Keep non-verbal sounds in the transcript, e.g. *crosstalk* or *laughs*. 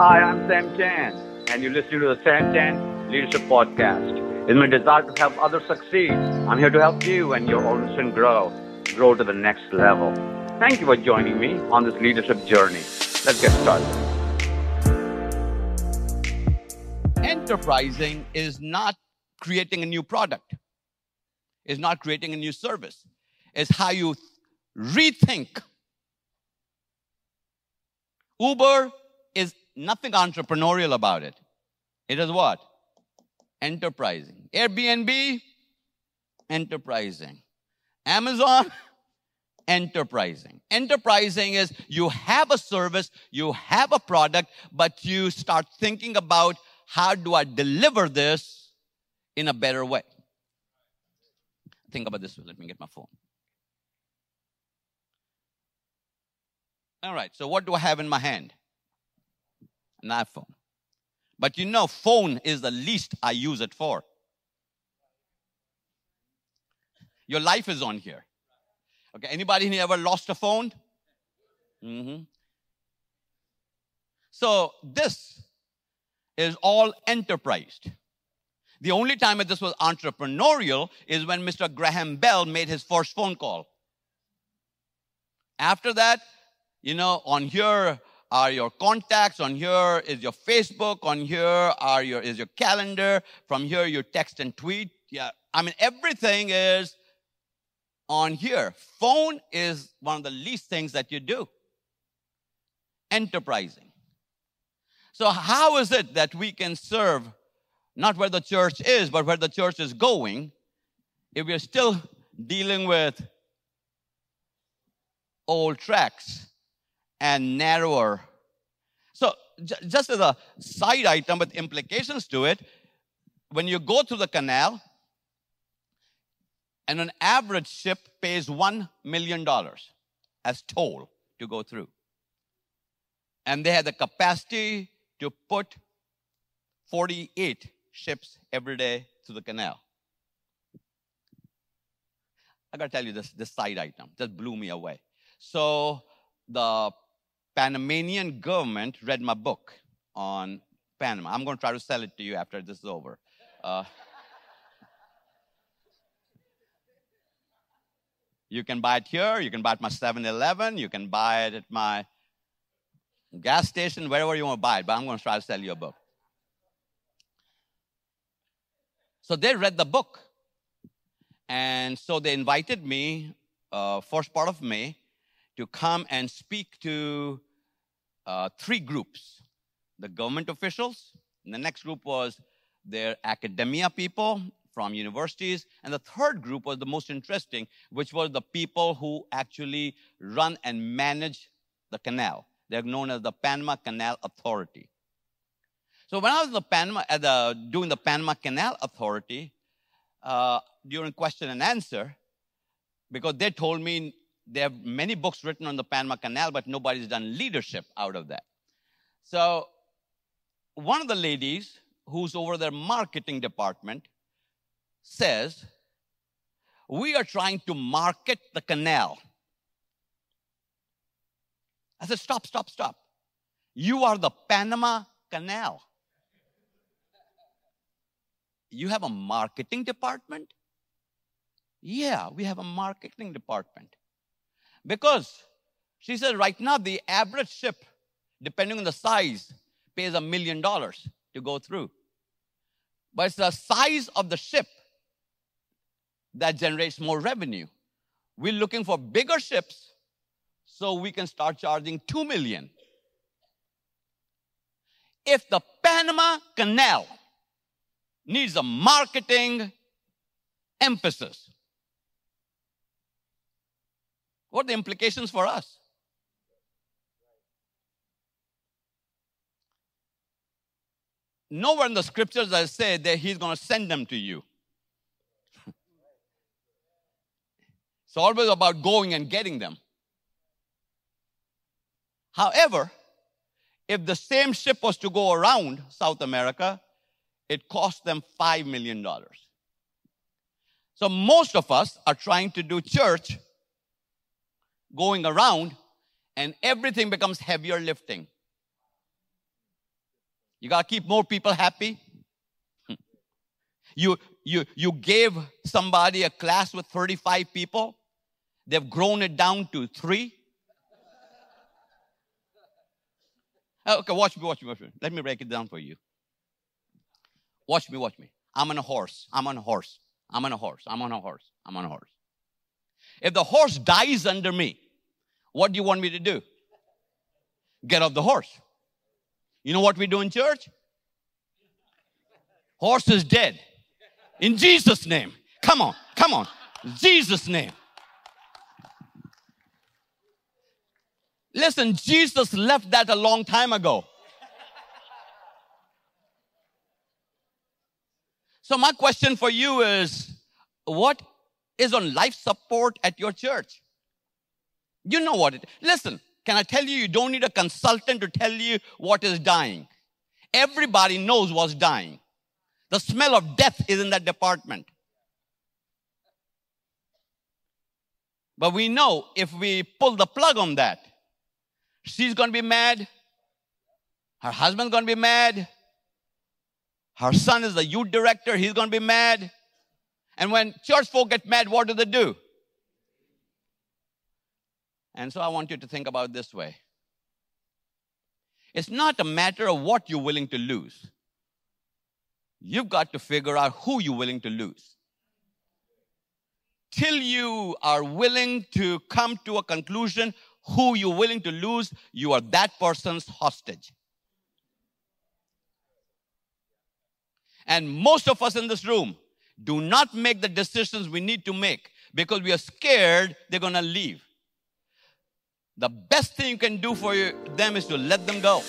Hi, I'm Sam Chand, and you're listening to the Sam Chand Leadership Podcast. It's my desire to help others succeed. I'm here to help you and your organization grow, grow to the next level. Thank you for joining me on this leadership journey. Let's get started. Enterprising is not creating a new product, is not creating a new service. It's how you rethink. Uber is nothing entrepreneurial about it. It is what? Enterprising. Airbnb, enterprising. Amazon, *laughs* enterprising. Enterprising is you have a service, you have a product, but you start thinking about how do I deliver this in a better way. Think about this. Let me get my phone. All right, so what do I have in my hand? An iPhone. But you know, phone is the least I use it for. Your life is on here. Okay, anybody here ever lost a phone? Mm-hmm. So this is all enterprised. The only time that this was entrepreneurial is when Mr. Graham Bell made his first phone call. After that, you know, on here are your contacts, on here is your Facebook, on here are your is your calendar, from here you text and tweet. Yeah, I mean everything is on here. Phone is one of the least things that you do. Enterprising. So how is it that we can serve not where the church is, but where the church is going, if we're still dealing with old tracks and narrower. So, j- just as a side item with implications to it, when you go through the canal, and an average ship pays $1 million as toll to go through. And they had the capacity to put 48 ships every day through the canal. I gotta tell you this, this side item just blew me away. So the Panamanian government read my book on Panama. I'm gonna try to sell it to you after this is over. Uh, you can buy it here, you can buy it at my 7 Eleven, you can buy it at my gas station, wherever you want to buy it, but I'm going to try to sell you a book. So they read the book. And so they invited me, uh, first part of May, to come and speak to uh, three groups the government officials, and the next group was their academia people from universities, and the third group was the most interesting, which was the people who actually run and manage the canal. They're known as the Panama Canal Authority. So when I was the Panama, at the, doing the Panama Canal Authority, uh, during question and answer, because they told me they are many books written on the Panama Canal, but nobody's done leadership out of that. So one of the ladies who's over their marketing department says, we are trying to market the canal. I said, stop, stop, stop. You are the Panama Canal. You have a marketing department? Yeah, we have a marketing department. Because she says right now the average ship, depending on the size, pays a million dollars to go through. But it's the size of the ship that generates more revenue. We're looking for bigger ships so we can start charging 2 million. If the Panama Canal needs a marketing emphasis, what are the implications for us? Nowhere in the scriptures I say that he's going to send them to you. *laughs* it's always about going and getting them. However, if the same ship was to go around South America, it cost them $5 million. So most of us are trying to do church going around, and everything becomes heavier lifting. You got to keep more people happy. *laughs* You, you, you gave somebody a class with 35 people. They've grown it down to three. Oh, okay, watch me, watch me, watch me. Let me break it down for you. Watch me, watch me. I'm on a horse. I'm on a horse. I'm on a horse. I'm on a horse. I'm on a horse. If the horse dies under me, what do you want me to do? Get off the horse. You know what we do in church? Horse is dead. In Jesus' name. Come on, come on. Jesus' name. Listen, Jesus left that a long time ago. So, my question for you is what is on life support at your church? You know what it Listen, can I tell you, you don't need a consultant to tell you what is dying. Everybody knows what's dying. The smell of death is in that department. But we know if we pull the plug on that, she's going to be mad. Her husband's going to be mad. Her son is the youth director. He's going to be mad. And when church folk get mad, what do they do? And so I want you to think about this way. It's not a matter of what you're willing to lose. You've got to figure out who you're willing to lose. Till you are willing to come to a conclusion who you're willing to lose, you are that person's hostage. And most of us in this room do not make the decisions we need to make because we are scared they're going to leave. The best thing you can do for them is to let them go.